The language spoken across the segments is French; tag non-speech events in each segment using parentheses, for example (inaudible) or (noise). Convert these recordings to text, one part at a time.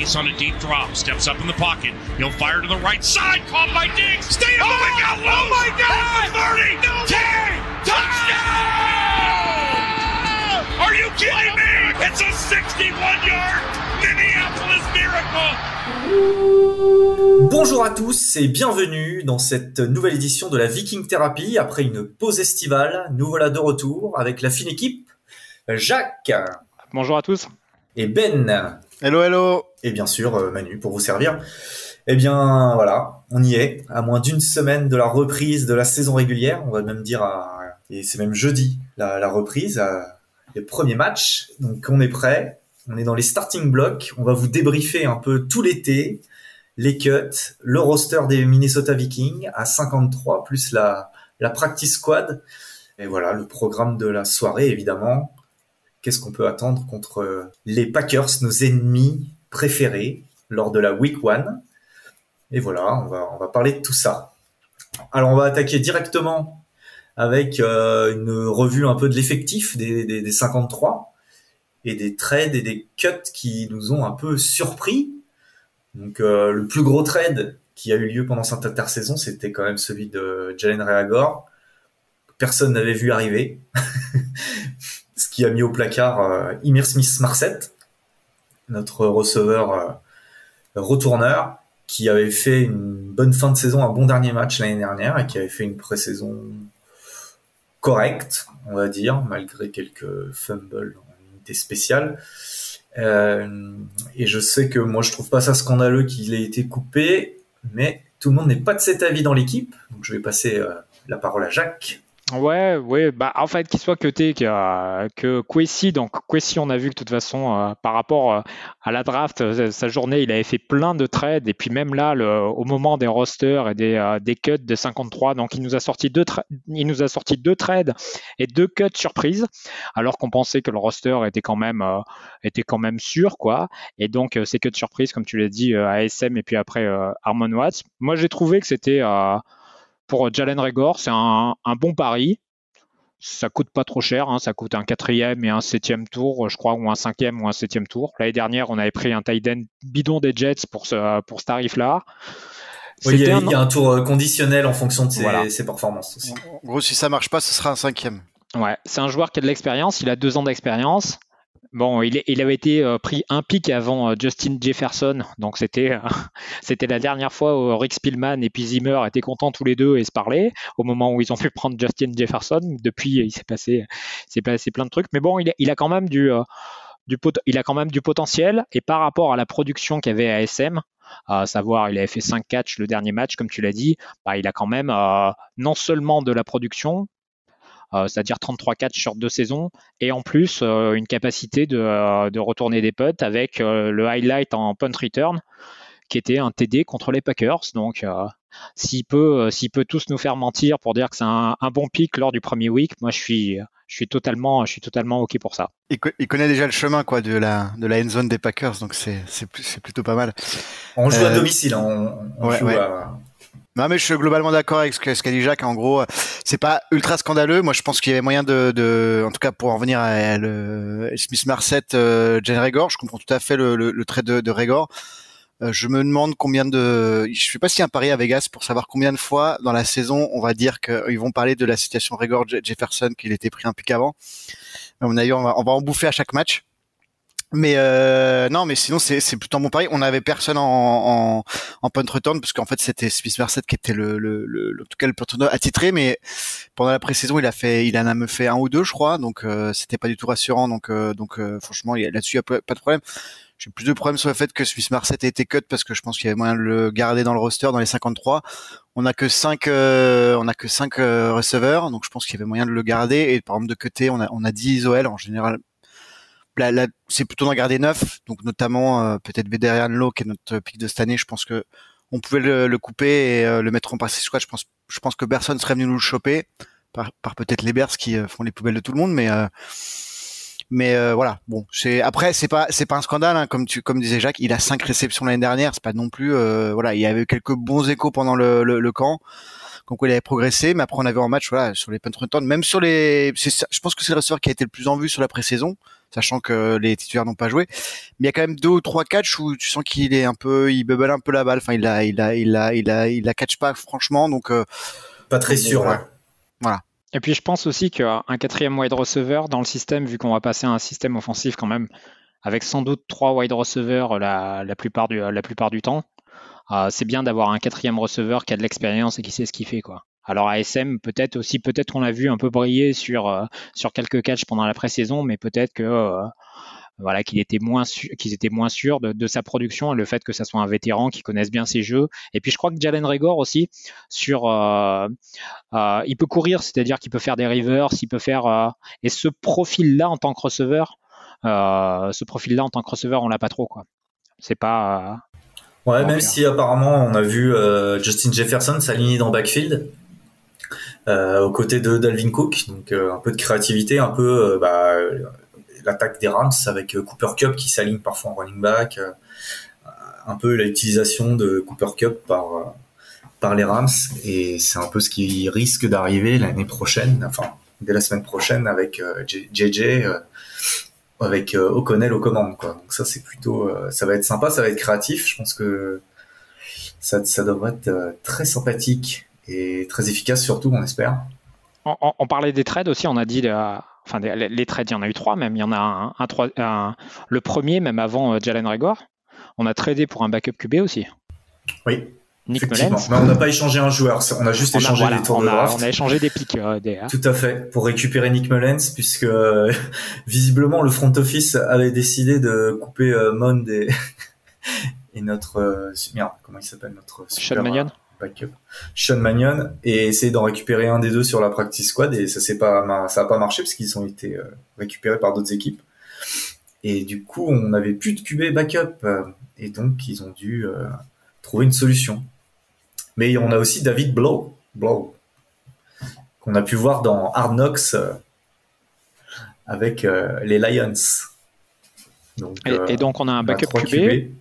Chase on a deep drop, steps up in the pocket. He'll fire to the right side, caught by Diggs. Stay oh my God! Oh my God! 30, no 10, touchdown! Are you kidding me? It's a 61-yard Minneapolis miracle. Bonjour à tous et bienvenue dans cette nouvelle édition de la Viking Therapy. Après une pause estivale, nous voilà de retour avec la fine équipe. Jacques. Bonjour à tous. Et Ben. Hello, hello. Et bien sûr, euh, Manu, pour vous servir. Eh bien, voilà, on y est, à moins d'une semaine de la reprise de la saison régulière. On va même dire, à... et c'est même jeudi, la, reprise, à... les premiers matchs. Donc, on est prêt. On est dans les starting blocks. On va vous débriefer un peu tout l'été, les cuts, le roster des Minnesota Vikings à 53, plus la, la practice squad. Et voilà, le programme de la soirée, évidemment. Qu'est-ce qu'on peut attendre contre les Packers, nos ennemis préférés, lors de la Week 1 Et voilà, on va, on va parler de tout ça. Alors, on va attaquer directement avec euh, une revue un peu de l'effectif des, des, des 53 et des trades et des cuts qui nous ont un peu surpris. Donc euh, le plus gros trade qui a eu lieu pendant cette intersaison, c'était quand même celui de Jalen Reagor. Personne n'avait vu arriver. (laughs) Ce qui a mis au placard euh, Emir Smith-Marset, notre receveur euh, retourneur, qui avait fait une bonne fin de saison, un bon dernier match l'année dernière et qui avait fait une pré-saison correcte, on va dire, malgré quelques fumbles en unité spéciale. Euh, et je sais que moi je trouve pas ça scandaleux qu'il ait été coupé, mais tout le monde n'est pas de cet avis dans l'équipe. Donc je vais passer euh, la parole à Jacques. Ouais, ouais, bah en fait qu'il soit cuté que que Kwesi, donc Kwesi on a vu que de toute façon euh, par rapport euh, à la draft euh, sa journée il avait fait plein de trades et puis même là au moment des rosters et des, euh, des cuts de 53 donc il nous a sorti deux il nous a sorti deux trades et deux cuts surprises alors qu'on pensait que le roster était quand même euh, était quand même sûr quoi. Et donc ces cuts surprises comme tu l'as dit ASM et puis après Harmon Watts. Moi j'ai trouvé que c'était pour Jalen Regor, c'est un, un, bon pari. Ça coûte pas trop cher, hein. ça coûte un quatrième et un septième tour, je crois, ou un cinquième ou un septième tour. L'année dernière, on avait pris un tight end bidon des Jets pour ce, pour ce tarif-là. Oui, il y, a, un... il y, a un tour conditionnel en fonction de ses, voilà. ses performances aussi. En gros, si ça marche pas, ce sera un cinquième. Ouais, c'est un joueur qui a de l'expérience, il a deux ans d'expérience. Bon, il, avait été euh, pris un pic avant euh, Justin Jefferson, donc c'était euh, (laughs) c'était la dernière fois où Rick Spielman et puis Zimmer étaient contents tous les deux et se parlaient au moment où ils ont pu prendre Justin Jefferson. Depuis, il s'est passé passé plein de trucs, mais bon, il, a quand même du il a quand même du potentiel. Et par rapport à la production qu'avait ASM, à savoir il avait fait 5 catchs le dernier match comme tu l'as dit, bah, il a quand même non seulement de la production, c'est-à-dire 33 catchs sur deux saisons, et en plus euh, une capacité de, euh, de, retourner des putts avec le highlight en punt return, qui était un TD contre les Packers. Donc s'il peut, s'il peut tous nous faire mentir pour dire que c'est un, un, bon pic lors du premier week, moi je suis, je suis totalement, je suis totalement ok pour ça. Il, il, connaît déjà le chemin quoi de la de la end zone des Packers, donc c'est c'est plutôt pas mal. On joue euh, à domicile, on, on ouais, joue ouais. à non mais je suis globalement d'accord avec ce qu'a dit Jacques. En gros, c'est pas ultra scandaleux. Moi, je pense qu'il y avait moyen de, en tout cas pour en venir à Smith Marset, euh, Jen Regor. Je comprends tout à fait le, trait de, de. Euh, je me demande combien de, je sais pas si un pari à Vegas pour savoir combien de fois dans la saison on va dire qu'ils vont parler de la situation Regor Jefferson qu'il était pris un pic avant. À on va, on va en bouffer à chaque match. Mais euh, non, mais sinon c'est c'est plutôt bon pari. On avait personne en en, en punt return parce qu'en fait c'était Smith Marset qui était le le, le, en tout cas le attitré, mais pendant la pré-saison il a fait il en a me fait un ou deux je crois, donc euh, c'était pas du tout rassurant. Donc euh, donc euh, franchement là-dessus il y a pas, de problème. J'ai plus de problèmes sur le fait que Smith Marset ait été cut parce que je pense qu'il y avait moyen de le garder dans le roster dans les 53. On a que 5 euh, on a que 5 euh, receveurs, donc je pense qu'il y avait moyen de le garder et par exemple de cutter, on a on a 10 OL en général c'est plutôt d'en garder neuf, donc notamment euh, peut-être Vederian Low qui est notre pic de cette année. Je pense que on pouvait le, le couper et euh, le mettre en passé squad. Je pense, je pense que personne serait venu nous le choper, par, par peut-être les Bears qui euh, font les poubelles de tout le monde, mais mais voilà. Bon, c'est après c'est pas c'est pas un scandale hein, comme tu comme disait Jacques. Il a cinq réceptions l'année dernière, c'est pas non plus voilà. Il y avait quelques bons échos pendant le, le, le camp donc il avait progressé, mais après on avait en match voilà sur les punt return, même sur les, je pense que c'est le receveur qui a été le plus en vue sur la pré-saison. Sachant que les titulaires n'ont pas joué. Mais il y a quand même deux ou trois catchs où tu sens qu'il est un peu, il bubble un peu la balle. Enfin, il la, il la, il la, il la, il la catch pas franchement, donc. Euh, pas très sûr. Ouais. Voilà. Et puis je pense aussi qu'un quatrième wide receiver dans le système, vu qu'on va passer à un système offensif quand même, avec sans doute trois wide receivers la, la, plupart, du, la plupart du temps, euh, c'est bien d'avoir un quatrième receveur qui a de l'expérience et qui sait ce qu'il fait. Quoi. Alors ASM, peut-être aussi, peut-être qu'on l'a vu un peu briller sur, euh, sur quelques catchs pendant la pré-saison, mais peut-être que euh, voilà qu'il était moins qu'ils étaient moins sûrs de, sa production et le fait que ça soit un vétéran qui connaisse bien ses jeux. Et puis je crois que Jalen Regor aussi sur il peut courir, c'est-à-dire qu'il peut faire des rivers, il peut faire et ce profil-là en tant que receveur, ce profil-là en tant que receveur, on l'a pas trop quoi. C'est pas Ouais, même si apparemment on a vu euh, Justin Jefferson s'aligner dans backfield euh, aux côtés de Dalvin Cook, donc euh, un peu de créativité, un peu bah, l'attaque des Rams avec Cooper Cup qui s'aligne parfois en running back, un peu l'utilisation de Cooper Cup par par les Rams. Et c'est un peu ce qui risque d'arriver l'année prochaine, enfin dès la semaine prochaine avec JJ avec euh, O'Connell aux commandes quoi. Donc ça c'est plutôt euh, ça va être sympa, ça va être créatif, je pense que ça, ça devrait être euh, très sympathique et très efficace surtout, on espère. On, parlait des trades aussi, on a dit enfin les, trades, il y en a eu trois même, il y en a un, un, le premier même avant Jalen Regor. On a tradé pour un backup QB aussi. Oui. Nick Mullens. Mais on n'a pas échangé un joueur, on a juste échangé des tours on de a, draft. On a échangé des pics. Euh, hein. Tout à fait, pour récupérer Nick Mullens, puisque euh, (laughs) visiblement le front office avait décidé de couper euh, Mond et, (laughs) et notre euh, merde, comment il s'appelle notre super, Sean Mannion. Backup. Sean Mannion et essayer d'en récupérer un des deux sur la practice squad et ça c'est pas ça a pas marché parce qu'ils ont été récupérés par d'autres équipes. Et du coup, on n'avait plus de QB backup et donc ils ont dû trouver une solution. Mais on a aussi David Blow, Blow qu'on a pu voir dans Hard Knocks euh, avec euh, les Lions. et, donc on a un backup QB.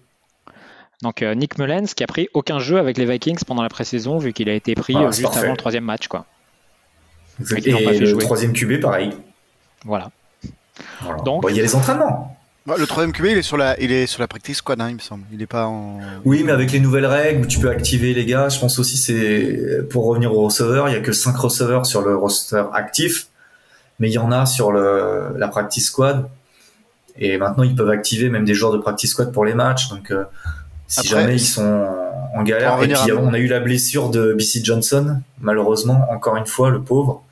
Donc euh, Nick Mullens qui a pris aucun jeu avec les Vikings pendant la pré-saison vu qu'il a été pris ah, juste avant le troisième match quoi. Et, le troisième QB pareil. Voilà. Donc il y a les entraînements. Bah, le troisième QB, il est sur la, il est sur la practice squad, hein, il me semble. Il est pas en. Oui, mais avec les nouvelles règles où tu peux activer les gars, je pense aussi c'est pour revenir au receveur, il y a que 5 receveurs sur le roster actif, mais il y en a sur le la practice squad. Et maintenant, ils peuvent activer même des joueurs de practice squad pour les matchs. Donc, euh, si jamais ils sont en galère, et puis on a eu la blessure de BC Johnson, malheureusement, encore une fois, le pauvre,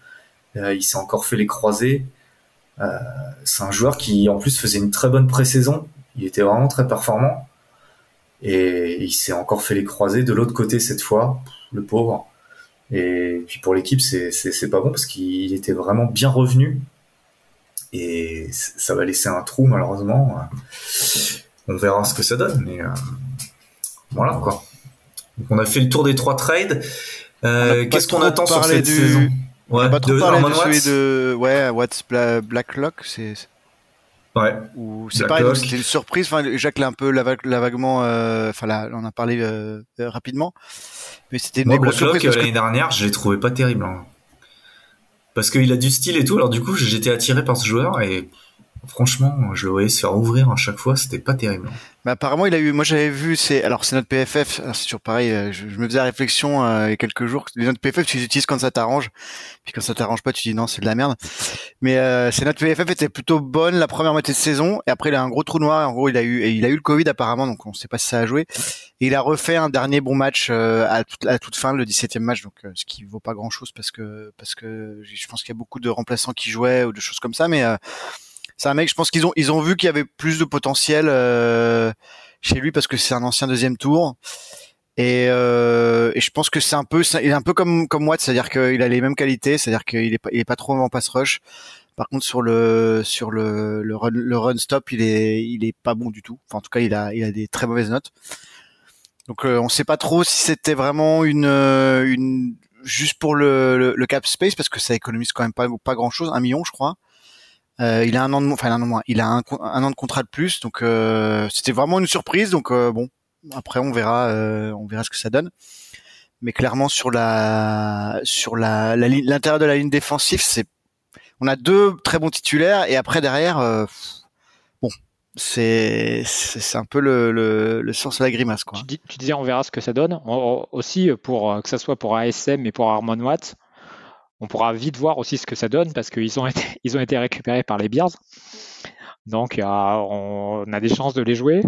euh, il s'est encore fait les croisés. Euh, c'est un joueur qui en plus faisait une très bonne pré-saison. Il était vraiment très performant. Et il s'est encore fait les croiser de l'autre côté cette fois, le pauvre. Et puis pour l'équipe, c'est, c'est, pas bon parce qu'il était vraiment bien revenu. Et ça va laisser un trou malheureusement. On verra ce que ça donne. Mais euh, voilà quoi. Donc on a fait le tour des trois trades. Euh, qu'est-ce qu'on attend sur cette saison Ouais, on pas trop de, parlé de celui de ouais, What's Blacklock, c'est Ouais. Ou c'est pareil, c'était une surprise. Enfin, Jacques l'a un peu l'a, vaguement, euh, enfin là, on en a parlé euh, rapidement, mais c'était une grosse surprise. l'année dernière, je l'ai trouvé pas terrible, hein. parce qu'il a du style et tout. Alors du coup, j'étais attiré par ce joueur et franchement, je le voyais se faire ouvrir à chaque fois, c'était pas terrible. Mais apparemment, il a eu. Moi, j'avais vu. C'est alors c'est notre PFF. C'est toujours pareil. Euh, je, me faisais la réflexion euh, il y a quelques jours. Les notes PFF, tu les utilises quand ça t'arrange. Puis quand ça t'arrange pas, tu dis non, c'est de la merde. Mais euh, c'est notre PFF était plutôt bonne la première moitié de saison. Et après, il a un gros trou noir. En gros, il a eu il a eu le Covid apparemment, donc on sait pas si ça a joué. Et il a refait un dernier bon match euh, à, toute, fin, le 17e match. Donc ce qui vaut pas grand chose parce que parce que je pense qu'il y a beaucoup de remplaçants qui jouaient ou de choses comme ça. Mais c'est un mec, je pense qu'ils ont ils ont vu qu'il y avait plus de potentiel euh, chez lui parce que c'est un ancien deuxième tour. Et, euh, et je pense que c'est un peu, il est un peu comme comme Watt, c'est-à-dire qu'il a les mêmes qualités, c'est-à-dire qu'il est pas il est pas trop en pass rush. Par contre sur le sur le le run, le run stop, il est il est pas bon du tout. Enfin en tout cas il a il a des très mauvaises notes. Donc euh, on sait pas trop si c'était vraiment une une juste pour le, le, cap space parce que ça économise quand même pas pas grand chose, un million je crois. Euh, il a un an de enfin a un, contrat de plus, donc euh, c'était vraiment une surprise. Donc euh, bon, après on verra, ce que ça donne. Mais clairement sur la sur la l'intérieur de la ligne défensive, c'est on a deux très bons titulaires et après derrière, c'est c'est un peu le, sens de la grimace. Tu, disais on verra ce que ça donne. aussi pour que ça soit pour ASM et pour Harmon Watt, on pourra vite voir aussi ce que ça donne parce qu'ils ont été (laughs) récupérés par les Bears. Donc, on a des chances de les jouer.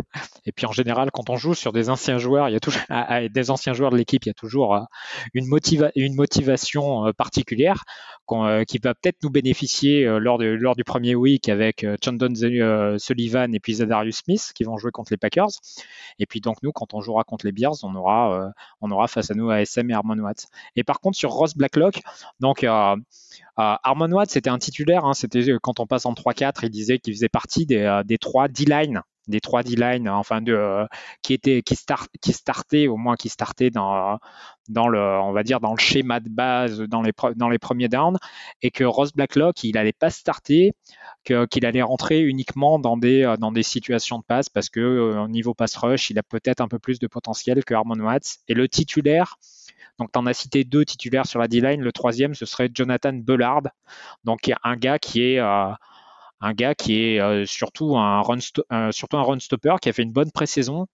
Et puis, en général, quand on joue sur des anciens joueurs, il y a toujours (laughs) des anciens joueurs de l'équipe, il y a toujours euh, une, une motivation euh, particulière euh, qui va peut-être nous bénéficier lors, de, lors du premier week avec Chandon Sullivan et puis Zadarius Smith qui vont jouer contre les Packers. Et puis, donc, nous, quand on jouera contre les Bears, on aura, on aura face à nous ASM et Harmon Watts. Et par contre, sur Ross Blacklock, donc, Armon Watt, c'était un titulaire. Hein, c'était euh, quand on passe en 3-4, il disait qu'il faisait partie des, euh, des 3 D-line des trois D-line, enfin de qui était qui au moins qui startait dans dans le on va dire dans le schéma de base dans les dans les premiers downs et que Ross Blacklock il allait pas starter qu'il allait rentrer uniquement dans des dans des situations de passe parce que au niveau pass rush il a peut-être un peu plus de potentiel que Armon Watts et le titulaire donc, tu en as cité deux titulaires sur la D-line. Le troisième, ce serait Jonathan Bellard, donc un gars qui est euh, un gars qui est euh, surtout un run euh, qui a fait une bonne pré-saison.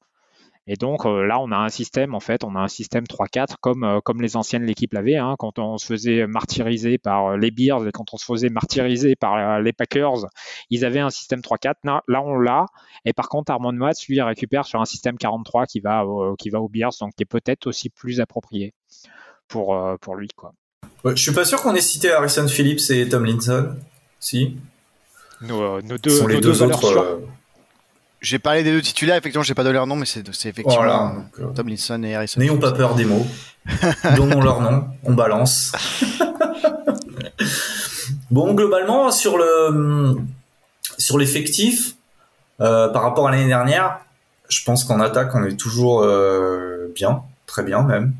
Et donc là, on a un système, en fait, on a un système 3-4 comme, les anciennes l'équipe l'avait, hein, quand on se faisait martyriser par les Bears et quand on se faisait martyriser par les Packers, ils avaient un système 3-4. Là, on l'a. Et par contre, Armand Watts, lui, récupère sur un système 43 qui va, qui va aux Bears, donc qui est peut-être aussi plus approprié pour, euh, lui. Quoi. je suis pas sûr qu'on ait cité Harrison Phillips et Tom Linson. Si Nos, euh, nos deux, sont les deux, autres. Euh, j'ai parlé des deux titulaires, effectivement, j'ai pas donné leur nom, mais c'est effectivement Tom Linson et Harrison. N'ayons pas peur des mots. (laughs) Donnons leur nom, on balance. bon, globalement, sur le sur l'effectif, par rapport à l'année dernière, je pense qu'en attaque, on est toujours bien, très bien même.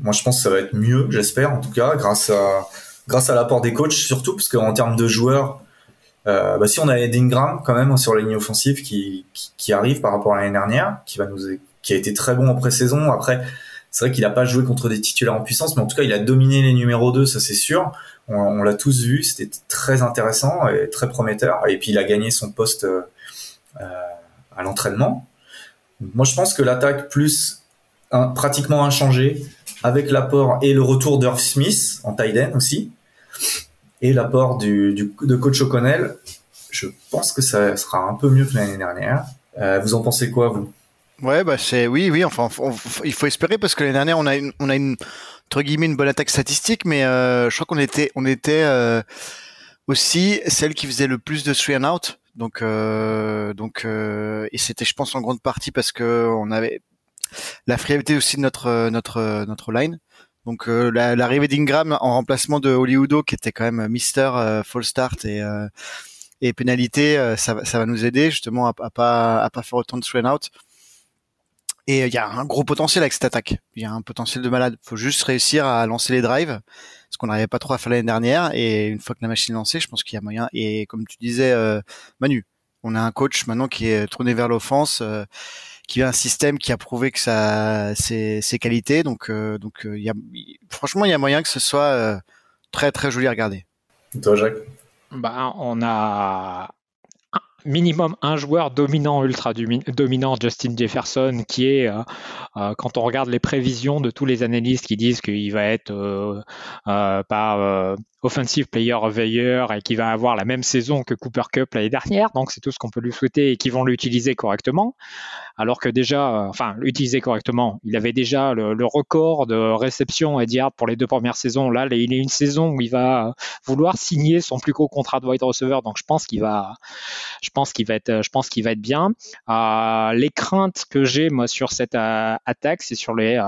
Moi, je pense que ça va être mieux, j'espère en tout cas, grâce à grâce à l'apport des coachs surtout, parce qu'en termes de joueurs, euh, bah, si on a Edingram quand même sur la ligne offensive qui, qui, arrive par rapport à l'année dernière, qui va nous qui a été très bon en pré-saison. Après, c'est vrai qu'il n'a pas joué contre des titulaires en puissance, mais en tout cas, il a dominé les numéros 2, ça c'est sûr. On, l'a tous vu, c'était très intéressant et très prometteur. Et puis il a gagné son poste euh, à l'entraînement. Moi, je pense que l'attaque plus pratiquement inchangée, avec l'apport et le retour d'Earth Smith en tight aussi, et l'apport de coach O'Connell, je pense que ça sera un peu mieux que l'année dernière. Euh, vous en pensez quoi, vous? Ouais, bah c'est oui, oui. Enfin, il faut espérer parce que l'année dernière, on a une, on a une entre guillemets une bonne attaque statistique, mais euh, je crois qu'on était, on était euh, aussi celle qui faisait le plus de three and out. Donc, donc, et c'était, je pense, en grande partie parce que on avait la friabilité aussi de notre notre notre line. Donc euh, l'arrivée d'Ingram en remplacement de Hollywoodo qui était quand même Mister euh, Fall Start et et pénalité, ça, ça va nous aider justement à, pas à pas faire autant de swing out. Et il y a un gros potentiel avec cette attaque. Il y a un potentiel de malade. Il faut juste réussir à lancer les drives, ce qu'on n'arrivait pas trop à faire l'année dernière. Et une fois que la machine est lancée, je pense qu'il y a moyen. Et comme tu disais, Manu, on a un coach maintenant qui est tourné vers l'offense qui a un système qui a prouvé que ça ses, ses qualités. Donc, euh, donc, euh, il y a, franchement, il y a moyen que ce soit euh, très très joli à regarder. Toi, Jacques? Bah, on a minimum un joueur dominant, ultra dominant, Justin Jefferson, qui est, quand on regarde les prévisions de tous les analystes qui disent qu'il va être euh, par Offensive Player of et qui va avoir la même saison que Cooper Cup l'année dernière. Donc c'est tout ce qu'on peut lui souhaiter et qui vont l'utiliser correctement. Alors que déjà, euh, enfin l'utiliser correctement, il avait déjà le, record de réception et yards pour les deux premières saisons. Là, il est une saison où il va vouloir signer son plus gros contrat de wide receiver. Donc je pense qu'il va, je pense qu'il va être, je pense qu'il va être bien. Euh, les craintes que j'ai moi sur cette euh, attaque, c'est sur les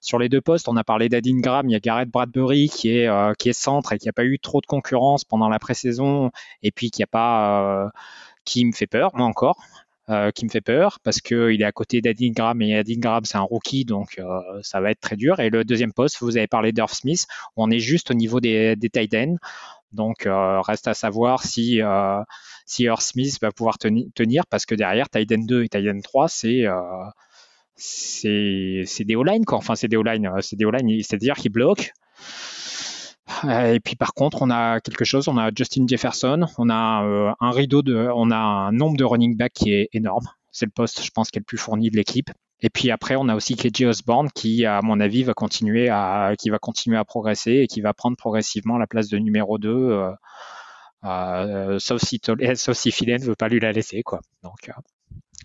sur les deux postes. On a parlé d'Adingram, il y a Garrett Bradbury qui est qui est centre et qui n'y a pas eu trop de concurrence pendant la pré-saison et puis qui a pas euh, qui me fait peur, moi encore. Euh, qui me fait peur parce qu'il est à côté d'Adingram et Adingram c'est un rookie donc euh, ça va être très dur. Et le deuxième poste, vous avez parlé d'Earth Smith, on est juste au niveau des, des. Donc reste à savoir si, si Earth Smith va pouvoir tenir parce que derrière tight end 2 et tight end 3 c'est c'est des O-line c'est des O-line, c'est des O-line, c'est-à-dire qu'ils bloquent Et puis par contre, on a quelque chose, on a Justin Jefferson, on a un rideau de, on a un nombre de running back qui est énorme. C'est le poste, je pense, qui est le plus fourni de l'équipe. Et puis après, on a aussi KJ Osborne qui, à mon avis, va continuer à, continuer à progresser et qui va prendre progressivement la place de numéro 2, euh, euh, sauf, si sauf si ne veut pas lui la laisser. Quoi. Donc, euh,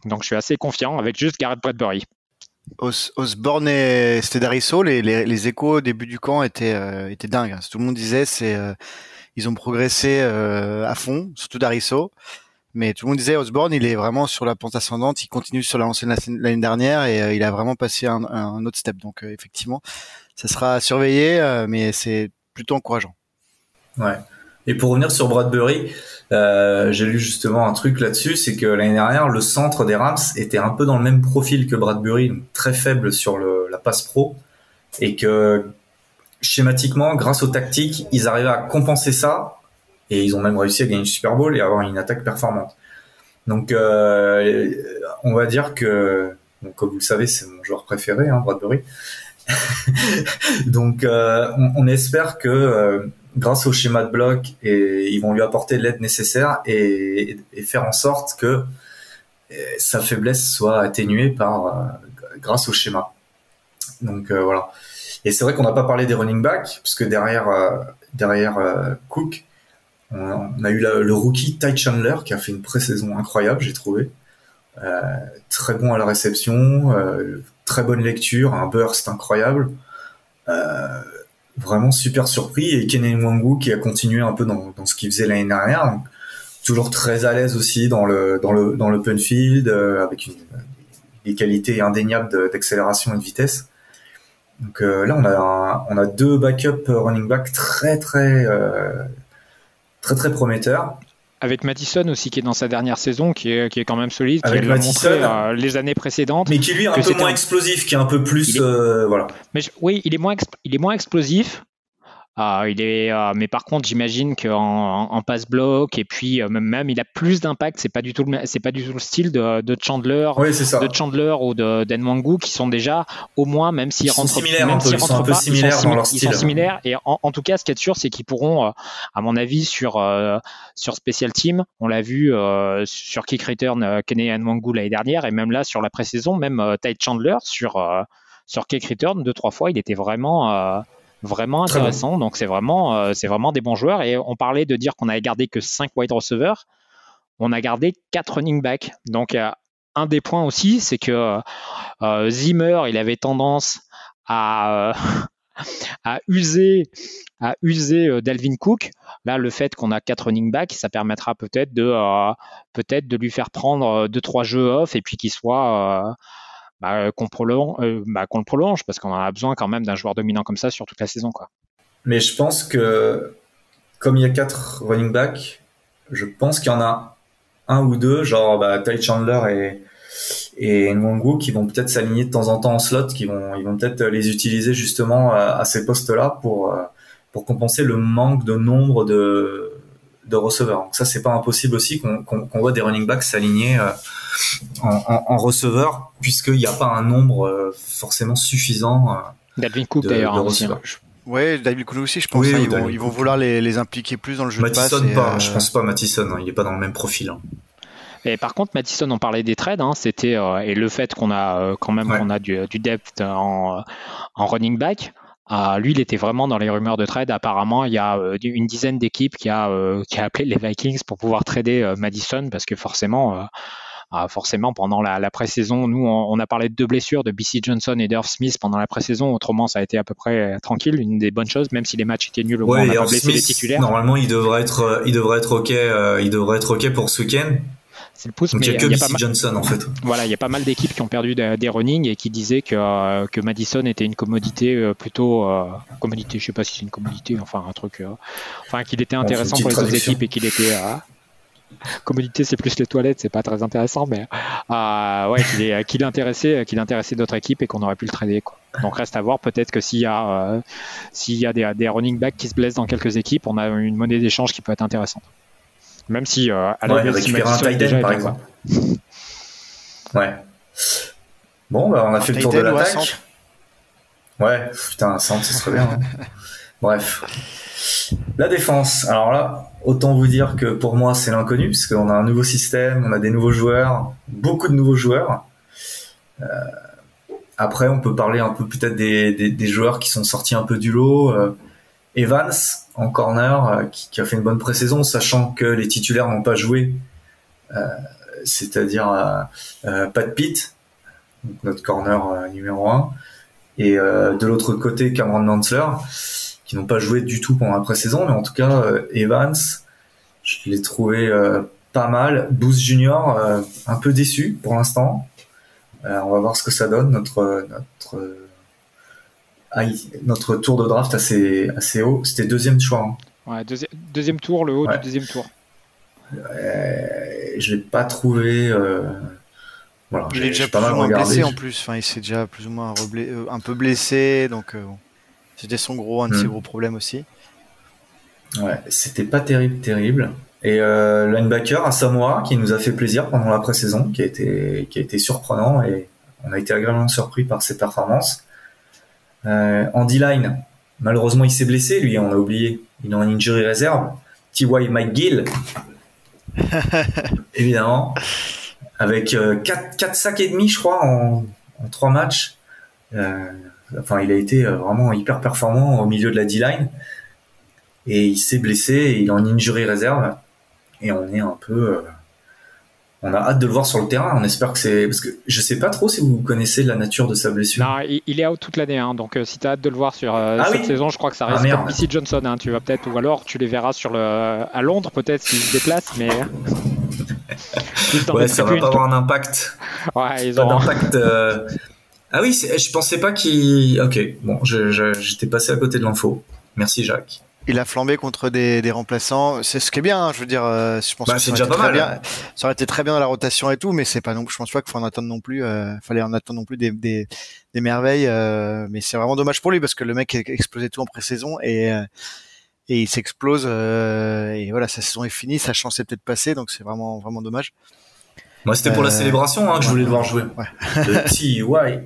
donc je suis assez confiant avec juste Garrett Bradbury. Os Osborne et c'était Darisso, les, les, échos au début du camp étaient, étaient dingues. Hein. Tout le monde disait, c'est, ils ont progressé à fond, surtout Darisso. Mais tout le monde disait Osborne, il est vraiment sur la pente ascendante, il continue sur la lancée l'année dernière et euh, il a vraiment passé un, un autre step. Donc euh, effectivement, ça sera surveillé, euh, mais c'est plutôt encourageant. Ouais. Et pour revenir sur Bradbury, j'ai lu justement un truc là-dessus, c'est que l'année dernière, le centre des Rams était un peu dans le même profil que Bradbury, très faible sur le, la passe pro, et que schématiquement, grâce aux tactiques, ils arrivaient à compenser ça et ils ont même réussi à gagner le Super Bowl et avoir une attaque performante. Donc, euh, on va dire que, comme vous le savez, c'est mon joueur préféré, hein, Bradbury. (laughs) Donc, euh, on, espère que euh, grâce au schéma de bloc, et ils vont lui apporter l'aide nécessaire et, faire en sorte que sa faiblesse soit atténuée par grâce au schéma. Donc voilà. Et c'est vrai qu'on n'a pas parlé des running backs, puisque derrière derrière Cook, on a eu le rookie Ty Chandler qui a fait une pré-saison incroyable, j'ai trouvé. Euh, très bon à la réception, euh, très bonne lecture, un burst incroyable. Euh, vraiment super surpris. Et Kenny Mwangu qui a continué un peu dans, ce qu'il faisait l'année dernière. toujours très à l'aise aussi dans le dans le dans l'open field avec une, des qualités indéniables d'accélération et de vitesse. Donc là on a on a deux backup running back très très très très prometteur. Avec Madison aussi qui est dans sa dernière saison, qui est, qui est quand même solide, qui l'a montré euh, les années précédentes. Mais qui lui est un peu moins explosif, qui est un peu plus, euh, voilà. Mais oui, il est moins, il est moins explosif, ah, il est, euh, mais par contre, j'imagine qu'en en, passe bloc et puis euh, même, il a plus d'impact. C'est pas du tout le, c'est pas du tout le style de, Chandler, de Chandler ou de d'Enwangu qui sont déjà au moins même s'ils rentrent, similaires, même s'ils rentrent pas, ils sont, dans leur style. Ils sont similaires et en, tout cas, ce qui est sûr, c'est qu'ils pourront, euh, à mon avis, sur sur Special Team, on l'a vu sur Kick Return, Kenny Enwangu l'année dernière et même là sur la pré-saison, même Ty Chandler sur sur Kick Return deux trois fois, il était vraiment vraiment intéressant. Donc c'est vraiment, euh, c'est vraiment des bons joueurs. Et on parlait de dire qu'on avait gardé que 5 wide receivers. On a gardé 4 running backs. Donc un des points aussi, c'est que euh, Zimmer, il avait tendance à, (laughs) à user, à user Dalvin Cook. Là, le fait qu'on a 4 running backs, ça permettra peut-être de, peut-être de lui faire prendre 2-3 jeux off et puis qu'il soit bah, euh, qu'on prolonge, euh, bah, le prolonge parce qu'on a besoin quand même d'un joueur dominant comme ça sur toute la saison. Quoi. Mais je pense que comme il y a quatre running backs, je pense qu'il y en a un ou deux, genre bah, Ty Chandler et, et qui vont peut-être s'aligner de temps en temps en slot, qui vont, ils vont peut-être les utiliser justement à, ces postes-là pour, euh, pour compenser le manque de nombre de, de receveurs. Donc ça, c'est pas impossible aussi qu'on voit des running backs s'aligner en, receveur, puisqu'il n'y a pas un nombre euh, forcément suffisant. Euh, Dalvin Cook d'ailleurs. Hein, aussi. Hein. Oui, David Cook aussi, je pense. Hein, ils, vont, vouloir les, impliquer plus dans le jeu de passe. pas, euh, je pense pas Mattison, il n'est pas dans le même profil. Et par contre, Mattison, on parlait des trades, c'était et le fait qu'on a quand même qu'on a du, depth en, en running back. Lui, il était vraiment dans les rumeurs de trade. Apparemment, il y a une dizaine d'équipes qui a qui a appelé les Vikings pour pouvoir trader Madison parce que forcément ah, forcément, pendant la, la pré-saison, nous, on, a parlé de deux blessures de BC Johnson et d'Earth Smith pendant la pré-saison. Autrement, ça a été à peu près tranquille, une des bonnes choses, même si les matchs étaient nuls. Au ouais, on a blessé les titulaires. Normalement, il devrait être, euh, il devrait être ok, euh, il devrait être ok pour ce week-end. C'est le pouce, Donc, il n'y a que BC Johnson en fait. Voilà, il y a pas mal d'équipes qui ont perdu des, running et qui disaient que, euh, que Madison était une commodité plutôt commodité, je sais pas si c'est une commodité, enfin un truc, enfin qu'il était intéressant pour les autres équipes et qu'il était commodité, c'est plus les toilettes, c'est pas très intéressant, mais euh, ouais, qu'il qu'il intéressait d'autres équipes et qu'on aurait pu le trader. Quoi. Donc reste à voir, peut-être que s'il y a, euh, s'il y a des, des, running backs qui se blessent dans quelques équipes, on a une monnaie d'échange qui peut être intéressante. Même si euh, à la ouais, récupérer un tight par exemple. Ouais. Bon, bah, on a fait le tour de l'attaque. Ouais, putain, un centre, ce serait bien. Hein. (laughs) Bref. La défense. Alors là, autant vous dire que pour moi, c'est l'inconnu, parce qu'on a un nouveau système, on a des nouveaux joueurs, beaucoup de nouveaux joueurs. Euh, après, on peut parler un peu peut-être des, des, des, joueurs qui sont sortis un peu du lot. Euh, Evans en corner, euh, qui, qui, a fait une bonne pré-saison, sachant que les titulaires n'ont pas joué. Euh, c'est-à-dire Pat Pitt, notre corner numéro 1, et de l'autre côté Cameron Mansler qui n'ont pas joué du tout pendant la pré-saison, mais en tout cas, euh, Evans, je l'ai trouvé euh, pas mal. Booth Junior, euh, un peu déçu pour l'instant. on va voir ce que ça donne. Notre notre notre tour de draft assez assez haut. C'était deuxième choix. Hein. Ouais, deuxième tour, le haut du deuxième tour. je l'ai pas trouvé. Voilà, il est déjà pas mal blessé en plus. Enfin, il s'est déjà plus ou moins un peu blessé, donc. C'était son gros, un de ses hmm. gros problèmes aussi. Ouais, c'était pas terrible, terrible. Et euh, linebacker à Samoa qui nous a fait plaisir pendant la pré-saison, qui a été qui a été surprenant et on a été agréablement surpris par ses performances. Euh, Andy Line, malheureusement il s'est blessé, lui on a oublié, il est en injury réserve. T.Y. McGill, (laughs) évidemment, avec 4, euh, 4 sacs et demi je crois en, en 3 matchs. Euh, Enfin, il a été vraiment hyper performant au milieu de la D-line. Et il s'est blessé, il est en injury réserve. Et on est un peu. Euh, on a hâte de le voir sur le terrain. On espère que c'est. Parce que je sais pas trop si vous connaissez la nature de sa blessure. Non, il est out toute l'année. Hein. donc euh, si tu as hâte de le voir sur ah cette saison, je crois que ça reste ah, BC Johnson. Hein. tu vas peut-être. Ou alors tu les verras sur le, à Londres, peut-être, s'il se déplace. Mais. (laughs) ouais, ça va pas avoir un impact. Ouais, ils ont. Pas d'impact. Ah oui, je pensais pas qu'il. Ok, bon, j'étais passé à côté de l'info. Merci Jacques. Il a flambé contre des, remplaçants. C'est ce qui est bien, hein, je veux dire. Euh, je pense bah, que ça, déjà pas mal. Bien, ça aurait été très bien dans la rotation et tout, mais c'est pas non. Je pense pas qu'il faut en attendre non plus. Euh, fallait en attendre non plus des, des, merveilles. Euh, mais c'est vraiment dommage pour lui parce que le mec a explosé tout en pré-saison et euh, et il s'explose. et voilà, sa saison est finie, sa chance est peut-être passée, donc c'est vraiment vraiment dommage. Moi, c'était pour la célébration hein, que je voulais le voir jouer. Ouais. (laughs) Le T.Y.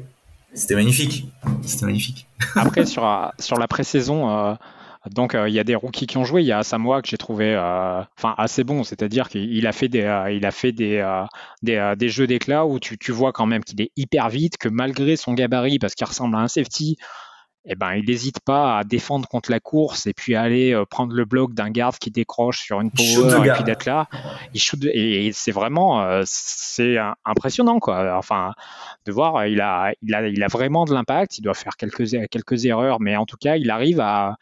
C'était magnifique. C'était magnifique. Après, sur, sur la pré-saison, euh, donc euh, il y a des rookies qui ont joué. Il y a Samoa que j'ai trouvé euh, assez bon, c'est-à-dire qu'il a fait des, il a fait des, des, des, jeux d'éclat où tu, tu vois quand même qu'il est hyper vite, que malgré son gabarit, parce qu'il ressemble à un safety, eh ben, il n'hésite pas à défendre contre la course et puis aller euh, prendre le bloc d'un garde qui décroche sur une power et puis d'être là. Il shoot et, c'est vraiment euh, c'est impressionnant quoi. Enfin, de voir, il a, il a, il a vraiment de l'impact. Il doit faire quelques quelques erreurs, mais en tout cas, il arrive à